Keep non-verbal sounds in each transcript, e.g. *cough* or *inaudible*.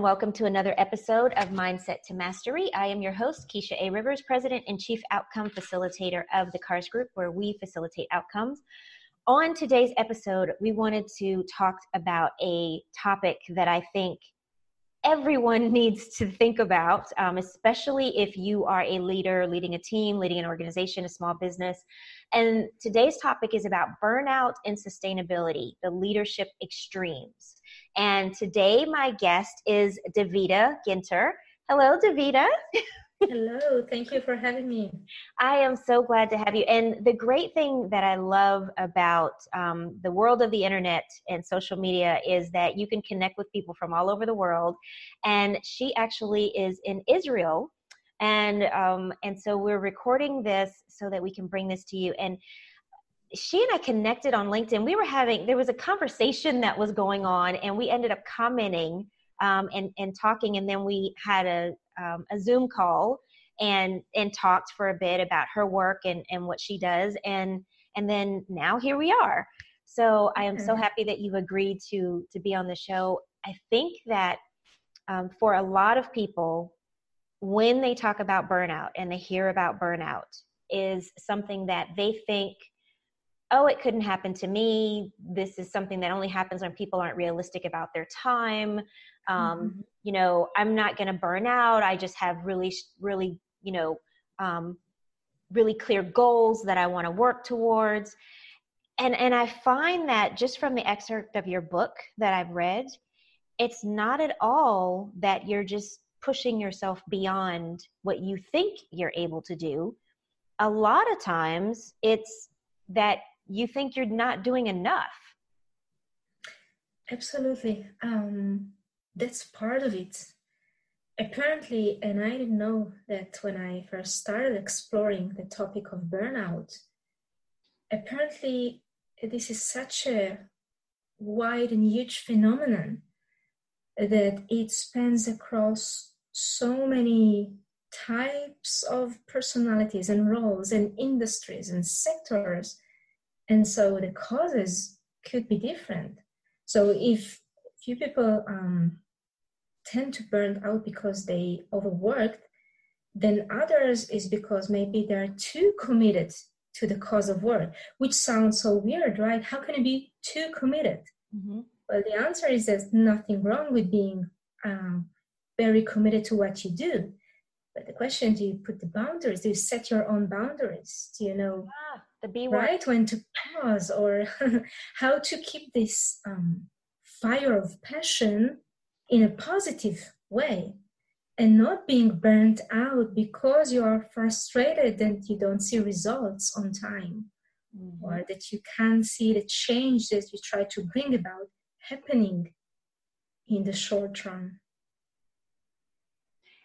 and welcome to another episode of Mindset to Mastery. I am your host, Keisha A. Rivers, President and Chief Outcome Facilitator of the KARS Group, where we facilitate outcomes. On today's episode, we wanted to talk about a topic that I think everyone *laughs* needs to think about, um, especially if you are a leader, leading a team, leading an organization, a small business. And today's topic is about burnout and sustainability, the leadership extremes. And today, my guest is Davida Ginter. Hello, Davida. Hello, thank you for having me. I am so glad to have you. And the great thing that I love about um, the world of the internet and social media is that you can connect with people from all over the world. And she actually is in Israel. And um, and so we're recording this so that we can bring this to you. And she and I connected on LinkedIn. We were having there was a conversation that was going on, and we ended up commenting um, and and talking, and then we had a um, a Zoom call and and talked for a bit about her work and and what she does, and and then now here we are. So I am so happy that you agreed to to be on the show. I think that um, for a lot of people, when they talk about burnout and they hear about burnout, is something that they think oh, it couldn't happen to me. This is something that only happens when people aren't realistic about their time. Um, mm-hmm. You know, I'm not going to burn out. I just have really, really, you know, um, really clear goals that I want to work towards. And, and I find that just from the excerpt of your book that I've read, it's not at all that you're just pushing yourself beyond what you think you're able to do. A lot of times it's that you think you're not doing enough. Absolutely. Um, that's part of it. Apparently and i didn't know that when i first started exploring the topic of burnout apparently this is such a wide and huge phenomenon that it spans across so many types of personalities and roles and industries and sectors and so the causes could be different. So if few people um, tend to burn out because they overworked then others is because maybe they're too committed to the cause of work which sounds so weird right? How can you be too committed? Mm-hmm. well the answer is there's nothing wrong with being um, very committed to what you do. But the question do you put the boundaries? Do you set your own boundaries? Do you know ah the B word. Right, when to pause or *laughs* how to keep this um, fire of passion in a positive way and not being burnt out because you are frustrated and you don't see results on time mm-hmm. or that you can't see the change that you try to bring about happening in the short run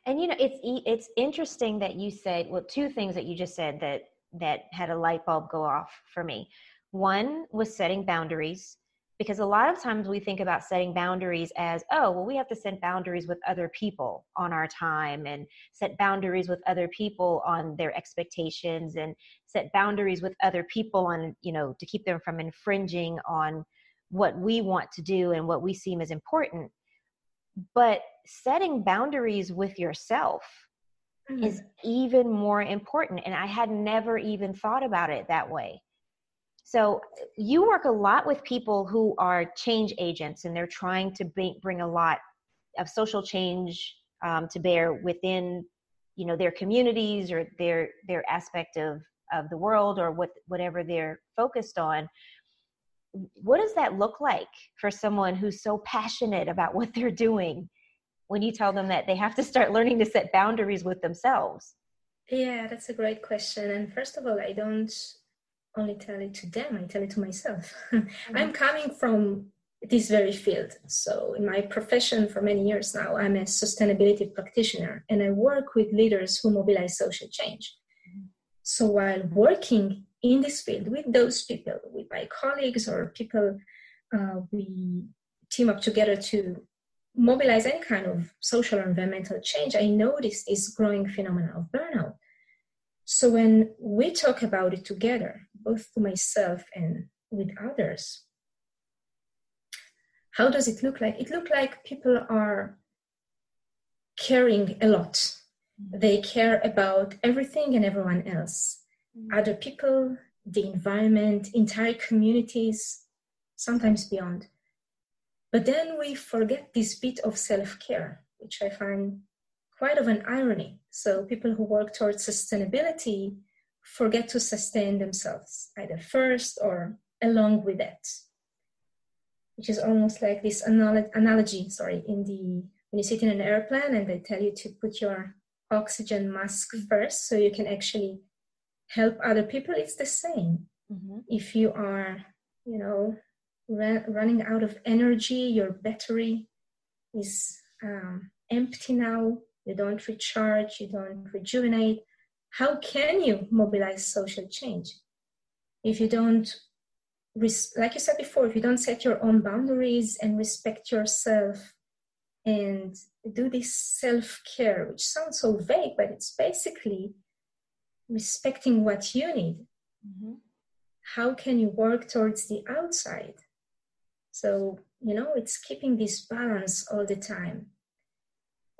and you know it's it's interesting that you said well two things that you just said that that had a light bulb go off for me. One was setting boundaries because a lot of times we think about setting boundaries as oh well we have to set boundaries with other people on our time and set boundaries with other people on their expectations and set boundaries with other people on you know to keep them from infringing on what we want to do and what we seem as important but setting boundaries with yourself. Is even more important. And I had never even thought about it that way. So you work a lot with people who are change agents and they're trying to bring, bring a lot of social change um, to bear within you know their communities or their their aspect of of the world or what whatever they're focused on what does that look like for someone who's so passionate about what they're doing when you tell them that they have to start learning to set boundaries with themselves? Yeah, that's a great question. And first of all, I don't only tell it to them, I tell it to myself. *laughs* Mm-hmm. I'm coming from this very field. So, in my profession for many years now, I'm a sustainability practitioner and I work with leaders who mobilize social change. Mm-hmm. So, while working in this field with those people, with my colleagues or people uh, we team up together to mobilize any kind of social or environmental change, I noticed this growing phenomenon of burnout. So when we talk about it together, both to myself and with others, how does it look like? It looked like people are caring a lot. Mm-hmm. They care about everything and everyone else mm-hmm. other people, the environment, entire communities, sometimes beyond. But then we forget this bit of self care, which I find quite of an irony. So people who work towards sustainability forget to sustain themselves, either first or along with it, which is almost like this analogy, sorry, in the when you sit in an airplane and they tell you to put your oxygen mask first so you can actually help other people it's the same mm-hmm. if you are you know running out of energy your battery is um, empty now. You don't recharge you don't rejuvenate. How can you mobilize social change? If you don't like you said before if you don't set your own boundaries and respect yourself and do this self-care which sounds so vague but it's basically respecting what you need. Mm-hmm. how can you work towards the outside so you know it's keeping this balance all the time.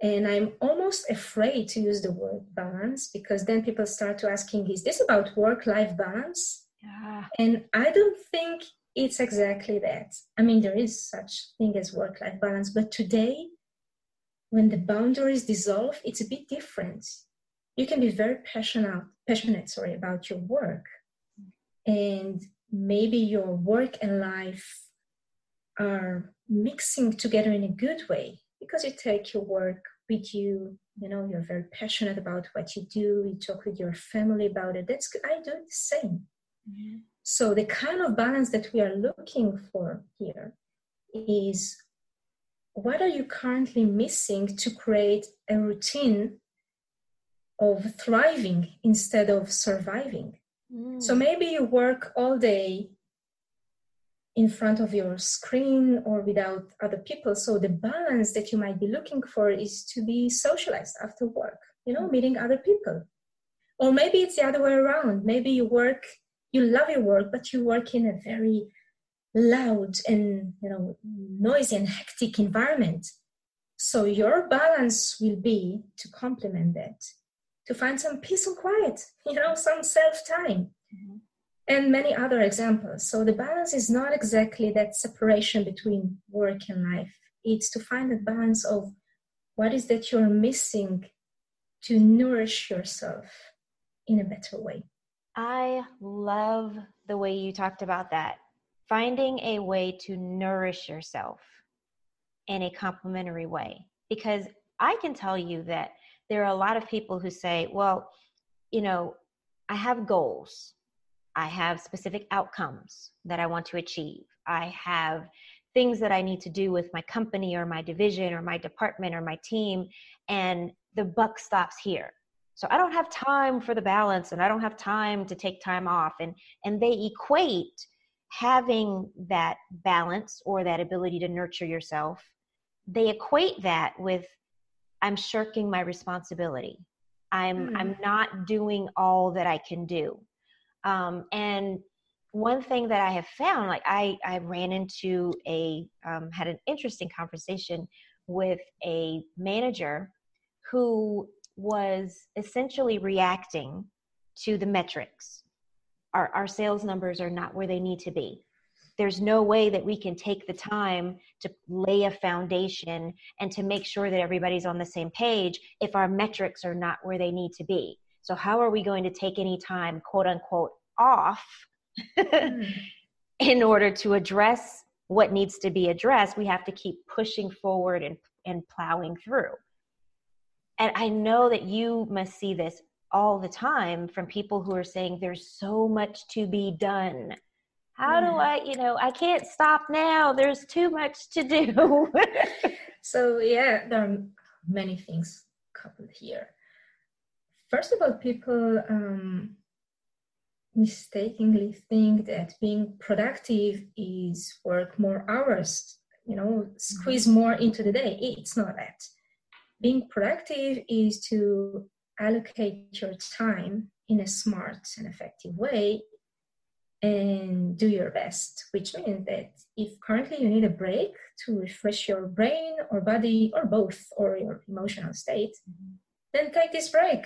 And i'm almost afraid to use the word balance because then people start to asking is this about work life balance? Yeah. and i don't think it's exactly that. I mean there is such thing as work life balance but today when the boundaries dissolve it's a bit different. You can be very passionate passionate sorry about your work. Mm. And maybe your work and life are mixing together in a good way because you take your work with you you know you're very passionate about what you do you talk with your family about it that's good i do the same mm-hmm. so the kind of balance that we are looking for here is what are you currently missing to create a routine of thriving instead of surviving. Mm. So maybe you work all day in front of your screen or without other people. So the balance that you might be looking for is to be socialized after work, you know, meeting other people. Or maybe it's the other way around. Maybe you work, you love your work, but you work in a very loud and you know noisy and hectic environment. So your balance will be to complement that to find some peace and quiet, *laughs* you know, some self time, mm-hmm. And many other examples. So the balance is not exactly that separation between work and life. It's to find the balance of what is that you're missing to nourish yourself in a better way. I love the way you talked about that. Finding a way to nourish yourself in a complementary way. Because I can tell you that there are a lot of people who say, well, you know, I have goals. I have specific outcomes that I want to achieve. I have things that I need to do with my company or my division or my department or my team, and the buck stops here. So I don't have time for the balance and I don't have time to take time off. And, and they equate having that balance or that ability to nurture yourself, they equate that with I'm shirking my responsibility. I'm mm. I'm not doing all that I can do. Um, and one thing that I have found, like I I ran into a um, had an interesting conversation with a manager who was essentially reacting to the metrics. Our, our sales numbers are not where they need to be there's no way that we can take the time to lay a foundation and to make sure that everybody's on the same page if our metrics are not where they need to be. So, how are we going to take any time, quote unquote, off mm. *laughs* in order to address what needs to be addressed? We have to keep pushing forward and, and plowing through. And I know that you must see this all the time from people who are saying there's so much to be done how do i you know i can't stop now there's too much to do *laughs* so yeah there are many things coupled here first of all people um, mistakenly think that being productive is work more hours you know squeeze more into the day it's not that being productive is to allocate your time in a smart and effective way and do your best, which means that if currently you need a break to refresh your brain or body or both or your emotional state, mm-hmm. then take this break.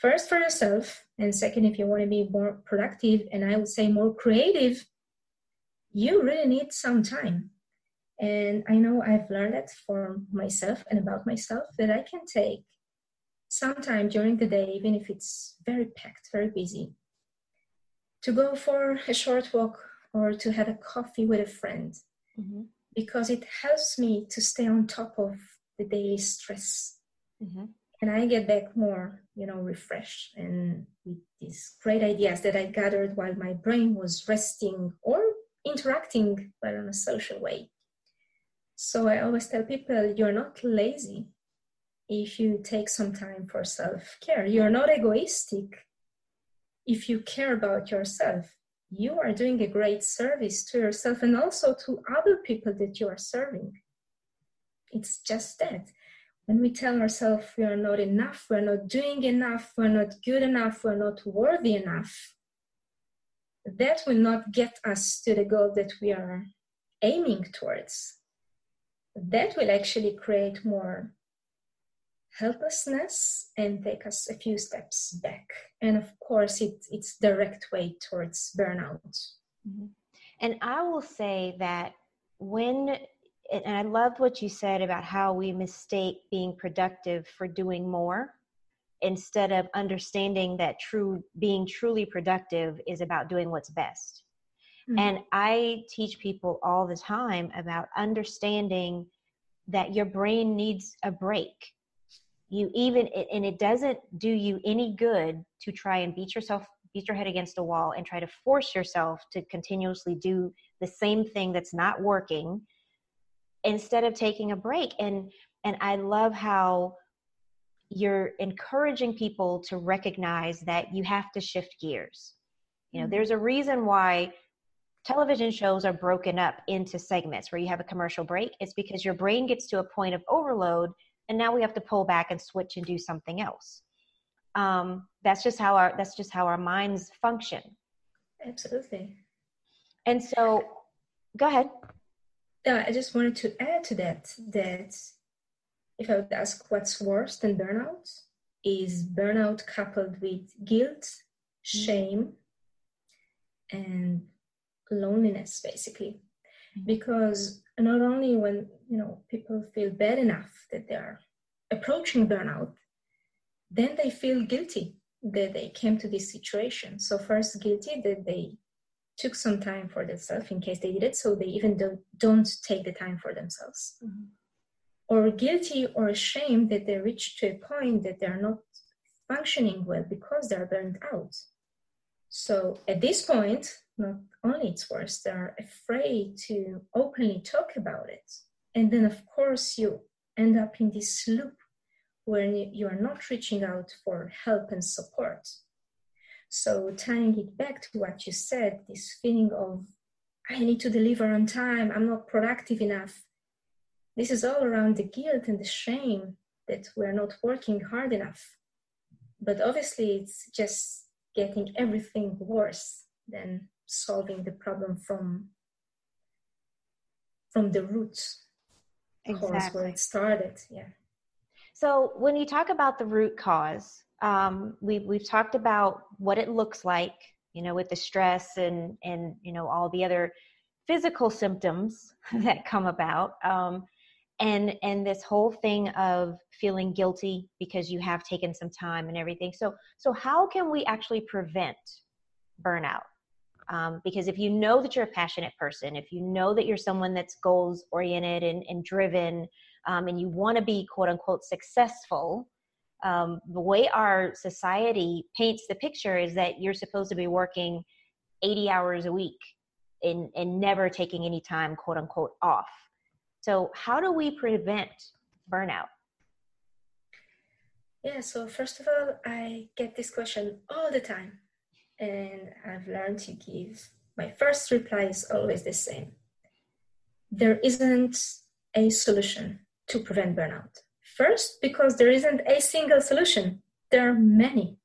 First for yourself, and second, if you want to be more productive and I would say more creative, you really need some time. And I know I've learned that for myself and about myself that I can take some time during the day, even if it's very packed, very busy, to go for a short walk or to have a coffee with a friend mm-hmm. because it helps me to stay on top of the daily stress mm-hmm. and i get back more you know refreshed and with these great ideas that i gathered while my brain was resting or interacting but in a social way so i always tell people you're not lazy if you take some time for self-care you're not egoistic if you care about yourself, you are doing a great service to yourself and also to other people that you are serving. It's just that. When we tell ourselves we are not enough, we're not doing enough, we're not good enough, we're not worthy enough, that will not get us to the goal that we are aiming towards. That will actually create more helplessness and take us a few steps back. And of course, it, it's direct way towards burnout. Mm-hmm. And I will say that when, and I loved what you said about how we mistake being productive for doing more instead of understanding that true being truly productive is about doing what's best. Mm-hmm. And I teach people all the time about understanding that your brain needs a break you even and it doesn't do you any good to try and beat yourself beat your head against a wall and try to force yourself to continuously do the same thing that's not working instead of taking a break. And and i love how you're encouraging people to recognize that you have to shift gears. You know mm-hmm. there's a reason why television shows are broken up into segments where you have a commercial break. It's because your brain gets to a point of overload and now we have to pull back and switch and do something else. Um, that's just how our that's just how our minds function. Absolutely. And so go ahead uh, i just wanted to add to that that if i would ask what's worse than burnout is burnout coupled with guilt mm-hmm. shame and loneliness basically mm-hmm. because not only when you know people feel bad enough that they are approaching burnout then they feel guilty that they came to this situation so first guilty that they took some time for themselves in case they did it so they even don't, don't take the time for themselves mm-hmm. or guilty or ashamed that they reached to a point that they're not functioning well because they're burned out so at this point not only it's worse, they're afraid to openly talk about it. And then, of course, you end up in this loop where you are not reaching out for help and support. So, tying it back to what you said, this feeling of, I need to deliver on time, I'm not productive enough. This is all around the guilt and the shame that we're not working hard enough. But obviously, it's just getting everything worse than solving the problem from from the roots exactly. cause where it started yeah so when you talk about the root cause um, we've we've talked about what it looks like you know with the stress and and you know all the other physical symptoms *laughs* that come about. Um, and and this whole thing of feeling guilty because you have taken some time and everything. So so how can we actually prevent burnout? Um, because if you know that you're a passionate person, if you know that you're someone that's goals oriented and, and driven, um, and you want to be quote unquote successful, um, the way our society paints the picture is that you're supposed to be working 80 hours a week and, and never taking any time, quote unquote, off. So, how do we prevent burnout? Yeah, so first of all, I get this question all the time and I've learned to give. My first reply is always the same. There isn't a solution to prevent burnout. First, because there isn't a single solution, there are many.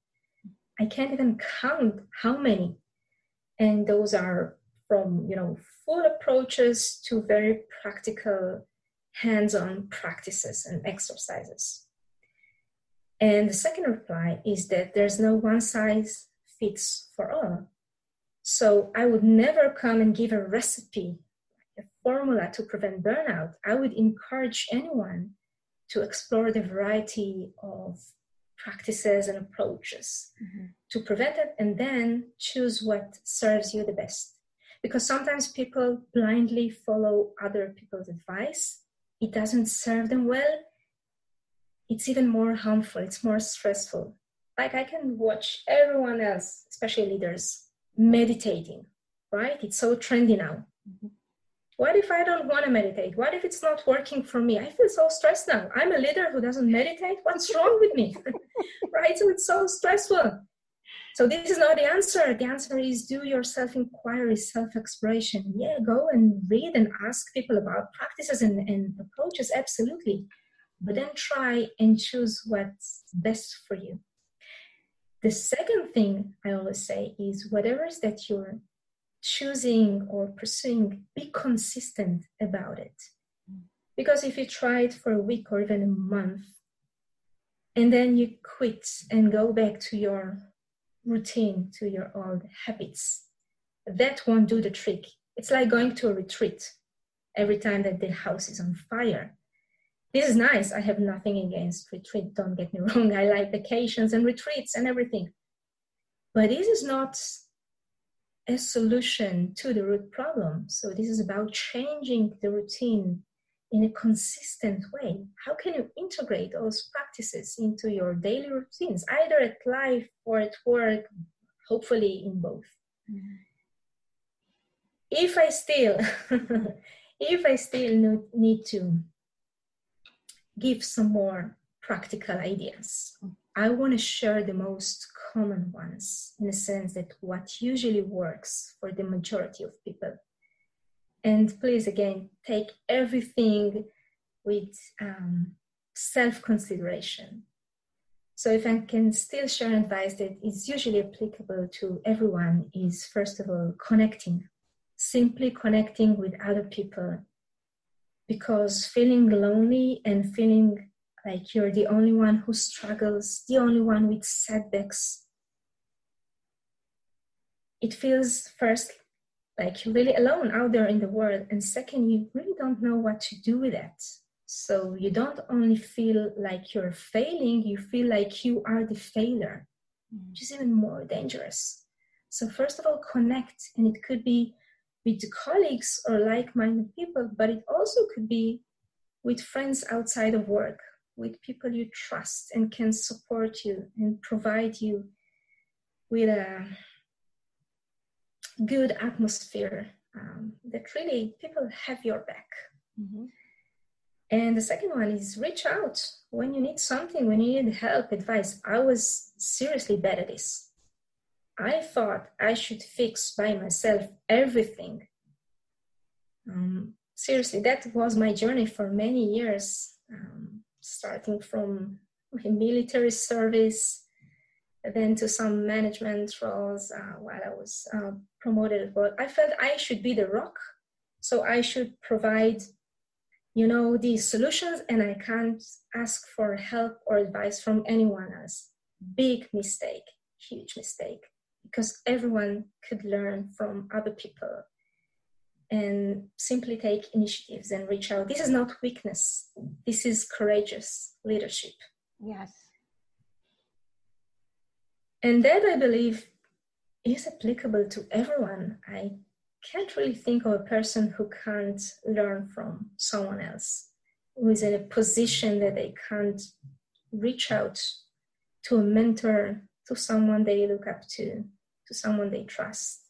I can't even count how many. And those are from, you know, full approaches to very practical hands-on practices and exercises. And the second reply is that there's no one size fits for all. So I would never come and give a recipe, a formula to prevent burnout. I would encourage anyone to explore the variety of practices and approaches mm-hmm. to prevent it and then choose what serves you the best. Because sometimes people blindly follow other people's advice. It doesn't serve them well. It's even more harmful, it's more stressful. Like I can watch everyone else, especially leaders, meditating, right? It's so trendy now. Mm-hmm what if I don't want to meditate? What if it's not working for me? I feel so stressed now. I'm a leader who doesn't meditate. What's wrong with me? *laughs* right? So it's so stressful. So this is not the answer. The answer is do your self-inquiry, self-exploration. Yeah, go and read and ask people about practices and, and approaches, absolutely. But then try and choose what's best for you. The second thing I always say is whatever is that you're choosing or pursuing, be consistent about it. Because if you try it for a week or even a month, and then you quit and go back to your routine, to your old habits, that won't do the trick. It's like going to a retreat every time that the house is on fire. This is nice. I have nothing against retreat. Don't get me *laughs* wrong. I like vacations and retreats and everything. But this is not a solution to the root problem. So this is about changing the routine in a consistent way. How can you integrate those practices into your daily routines, either at life or at work, hopefully in both? Mm-hmm. If I still, *laughs* if I still need to give some more practical ideas, I want to share the most common ones in the sense that what usually works for the majority of people. And please, again, take everything with um, self consideration. So, if I can still share advice that is usually applicable to everyone, is first of all connecting, simply connecting with other people. Because feeling lonely and feeling like you're the only one who struggles, the only one with setbacks. It feels first like you're really alone out there in the world, and second, you really don't know what to do with that. So you don't only feel like you're failing, you feel like you are the failure, which is even more dangerous. So, first of all, connect, and it could be with colleagues or like minded people, but it also could be with friends outside of work with people you trust and can support you and provide you with a good atmosphere um, that really people have your back. Mm-hmm. And the second one is reach out when you need something, when you need help, advice. I was seriously bad at this. I thought I should fix by myself everything. Um, seriously, that was my journey for many years. Um, starting from my military service, then to some management roles uh, while I was uh, promoted at work. I felt I should be the rock, so I should provide, you know, these solutions, and I can't ask for help or advice from anyone else. Big mistake, huge mistake, because everyone could learn from other people and simply take initiatives and reach out. This is not weakness, this is courageous leadership. Yes. And that I believe is applicable to everyone. I can't really think of a person who can't learn from someone else, who is in a position that they can't reach out to a mentor, to someone they look up to, to someone they trust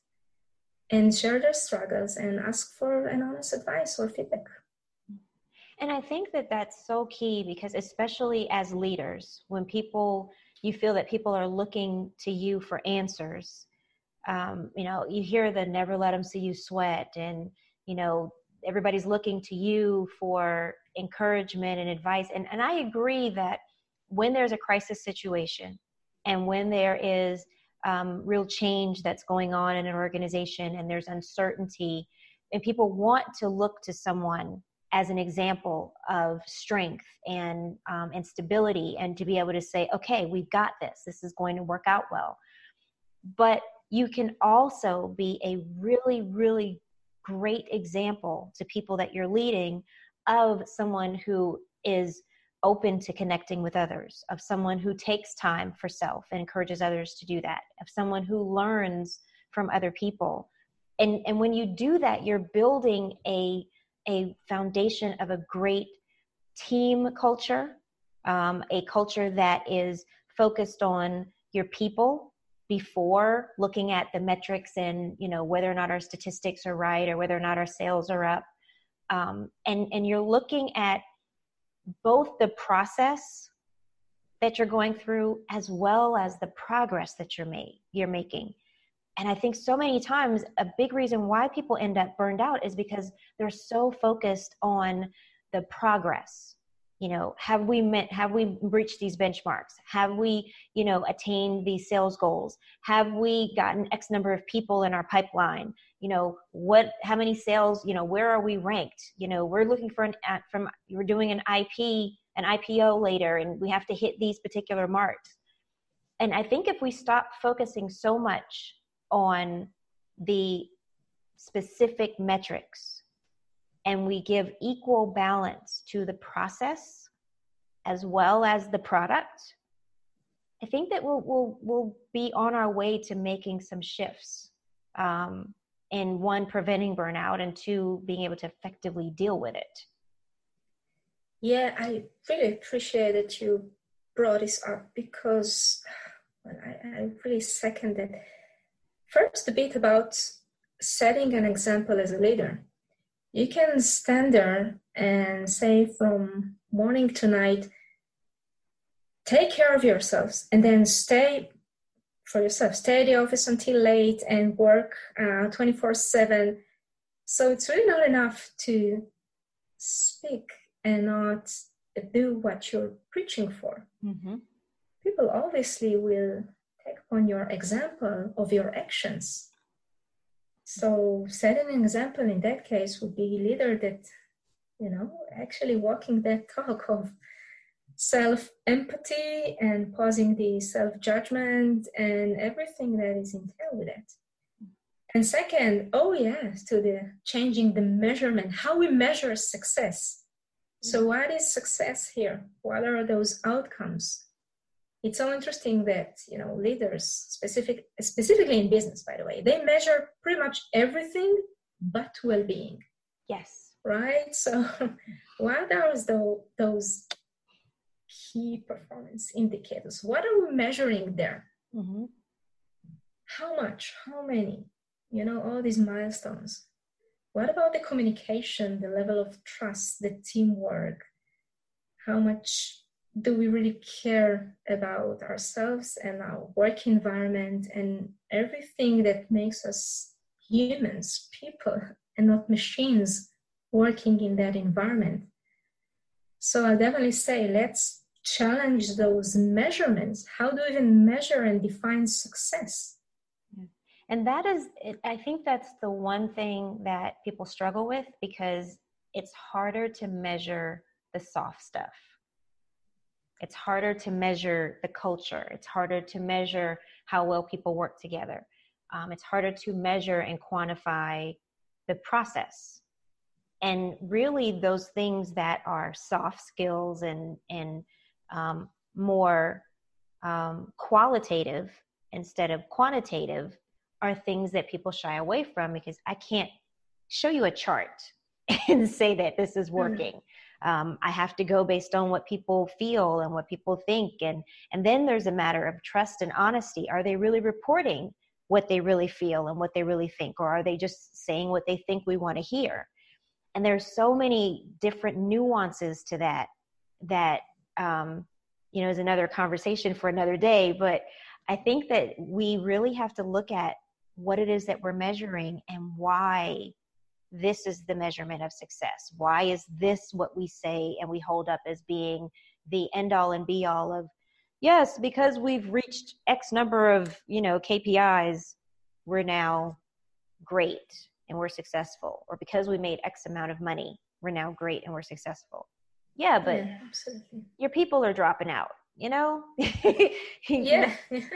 and share their struggles and ask for an honest advice or feedback. And I think that that's so key because, especially as leaders, when people, you feel that people are looking to you for answers, um, you know, you hear the never let them see you sweat, and, you know, everybody's looking to you for encouragement and advice. And, and I agree that when there's a crisis situation and when there is um, real change that's going on in an organization and there's uncertainty and people want to look to someone as an example of strength and um, and stability and to be able to say okay we've got this this is going to work out well but you can also be a really really great example to people that you're leading of someone who is open to connecting with others, of someone who takes time for self and encourages others to do that, of someone who learns from other people. And, and when you do that, you're building a, a foundation of a great team culture, um, a culture that is focused on your people before looking at the metrics and you know whether or not our statistics are right or whether or not our sales are up. Um, and and you're looking at both the process that you're going through as well as the progress that you're made you're making and i think so many times a big reason why people end up burned out is because they're so focused on the progress. You know have we met have we reached these benchmarks? Have we you know attained these sales goals? Have we gotten x number of people in our pipeline? You know what how many sales you know where are we ranked? You know we're looking for an from we're doing an ip an ipo later and we have to hit these particular marks. And i think if we stop focusing so much on the specific metrics and we give equal balance to the process as well as the product i think that we'll we'll, we'll be on our way to making some shifts um, in one preventing burnout and two being able to effectively deal with it. Yeah i really appreciate that you brought this up because I, I really second it first a bit about setting an example as a leader you can stand there and say from morning to night take care of yourselves and then stay for yourself. Stay at the office until late and work uh, 24 7. So it's really not enough to speak and not do what you're preaching for. Mm-hmm. People obviously will on your example of your actions. So setting an example in that case would be leader that, you know, actually walking that talk of self empathy and pausing the self judgment and everything that is entailed with it. And second, oh yes, to the changing the measurement, how we measure success. So what is success here? What are those outcomes? It's so interesting that you know leaders, specific specifically in business, by the way, they measure pretty much everything but well-being. Yes. Right. So, *laughs* what are those those key performance indicators. What are we measuring there? Mm-hmm. How much? How many? You know, all these milestones. What about the communication, the level of trust, the teamwork? How much do we really care about ourselves and our work environment and everything that makes us humans, people, and not machines working in that environment? So I'll definitely say let's challenge those measurements. How do we even measure and define success? And that is, I think that's the one thing that people struggle with because it's harder to measure the soft stuff. It's harder to measure the culture. It's harder to measure how well people work together. Um, it's harder to measure and quantify the process. And really, those things that are soft skills and, and um, more um, qualitative instead of quantitative are things that people shy away from because I can't show you a chart *laughs* and say that this is hmm. working. Mm. Um, I have to go based on what people feel and what people think, and and then there's a matter of trust and honesty. Are they really reporting what they really feel and what they really think, or are they just saying what they think we want to hear? And there's so many different nuances to that that um, you know is another conversation for another day but i think that we really have to look at what it is that we're measuring and why this is the measurement of success why is this what we say and we hold up as being the end all and be all of yes, because we've reached X number of, you know, KPIs, we're now great and we're successful. Or because we made X amount of money, we're now great and we're successful. Yeah, but yeah, your people are dropping out, you know? *laughs* yeah.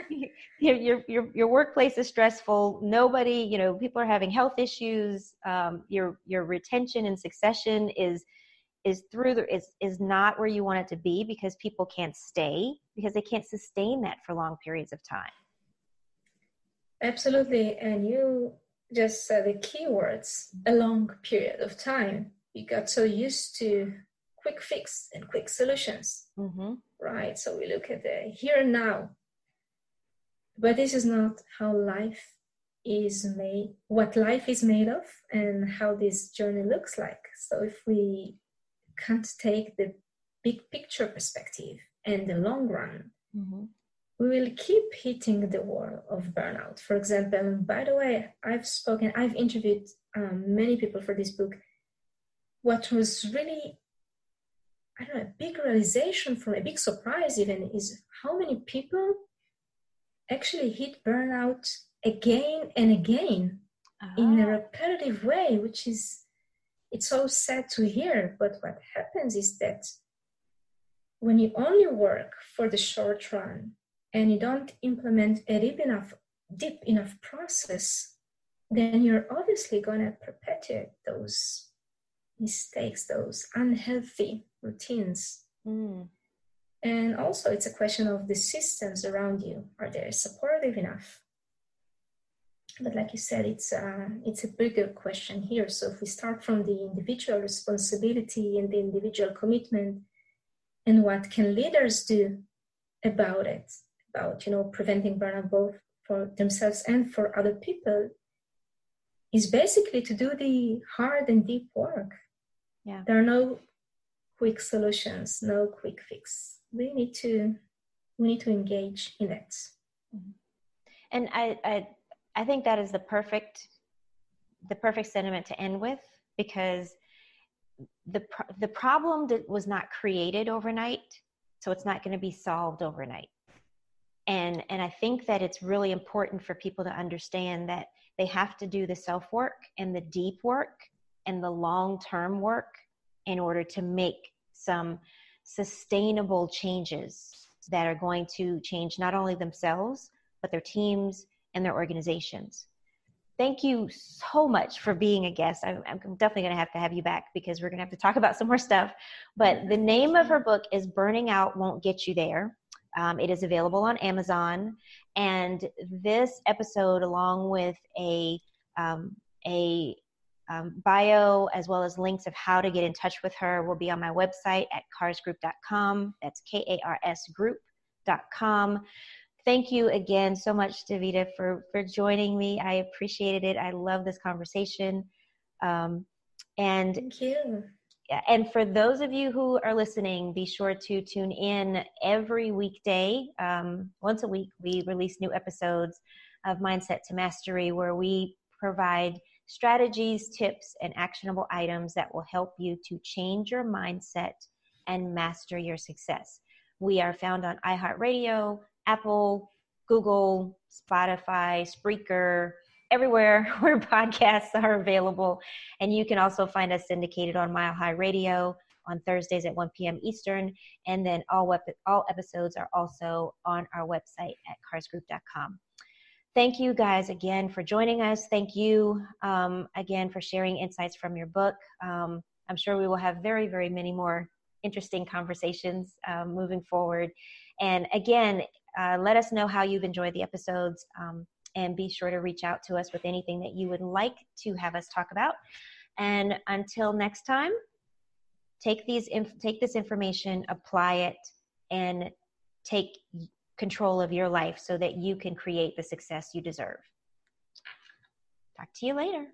your, *laughs* your, your, your workplace is stressful. Nobody, you know, people are having health issues. Um, your, your retention and succession is, is through the is is not where you want it to be because people can't stay because they can't sustain that for long periods of time absolutely and you just said the keywords a long period of time you got so used to quick fix and quick solutions mm-hmm. right so we look at the here and now but this is not how life is made what life is made of and how this journey looks like so if we can't take the big picture perspective and the long run, mm-hmm. we will keep hitting the wall of burnout. For example, by the way, I've spoken, I've interviewed um, many people for this book. What was really, I don't know, a big realization from a big surprise even is how many people actually hit burnout again and again in a ah. repetitive way, which is it's so sad to hear, but what happens is that when you only work for the short run and you don't implement a deep enough, deep enough process, then you're obviously going to perpetuate those mistakes, those unhealthy routines. Mm. And also, it's a question of the systems around you. Are they supportive enough? but like you said, it's a, uh, it's a bigger question here. So if we start from the individual responsibility and the individual commitment, and what can leaders do about it, about you know preventing burnout both for themselves and for other people, is basically to do the hard and deep work. Yeah. There are no quick solutions, no quick fix. We need to we need to engage in it. Mm-hmm. And I, I I think that is the perfect the perfect sentiment to end with because the the problem that was not created overnight, so it's not going to be solved overnight. And and I think that it's really important for people to understand that they have to do the self work and the deep work and the long term work in order to make some sustainable changes that are going to change not only themselves but their teams and their organizations. Thank you so much for being a guest. I'm, I'm definitely going to have to have you back because we're going to have to talk about some more stuff. But the name of her book is Burning Out Won't Get You There. Um, it is available on Amazon. And this episode, along with a um, a um, bio as well as links of how to get in touch with her will be on my website at karsgroup.com. That's K A R S group.com thank you again so much, Davida, for for joining me. I appreciated it. I love this conversation. Um, and thank you. And for those of you who are listening, be sure to tune in every weekday. Um, once a week, we release new episodes of Mindset to Mastery, where we provide strategies, tips, and actionable items that will help you to change your mindset and master your success. We are found on iHeartRadio, Apple, Google, Spotify, Spreaker, everywhere *laughs* where podcasts are available. And you can also find us syndicated on Mile High Radio on Thursdays at 1 p.m. Eastern. And then all, web- all episodes are also on our website at karsgroup.com. Thank you guys again for joining us. Thank you um, again for sharing insights from your book. Um, I'm sure we will have very, very many more interesting conversations um, moving forward. And again, uh, let us know how you've enjoyed the episodes um, and be sure to reach out to us with anything that you would like to have us talk about. And until next time, take these inf- take this information, apply it, and take control of your life so that you can create the success you deserve. Talk to you later.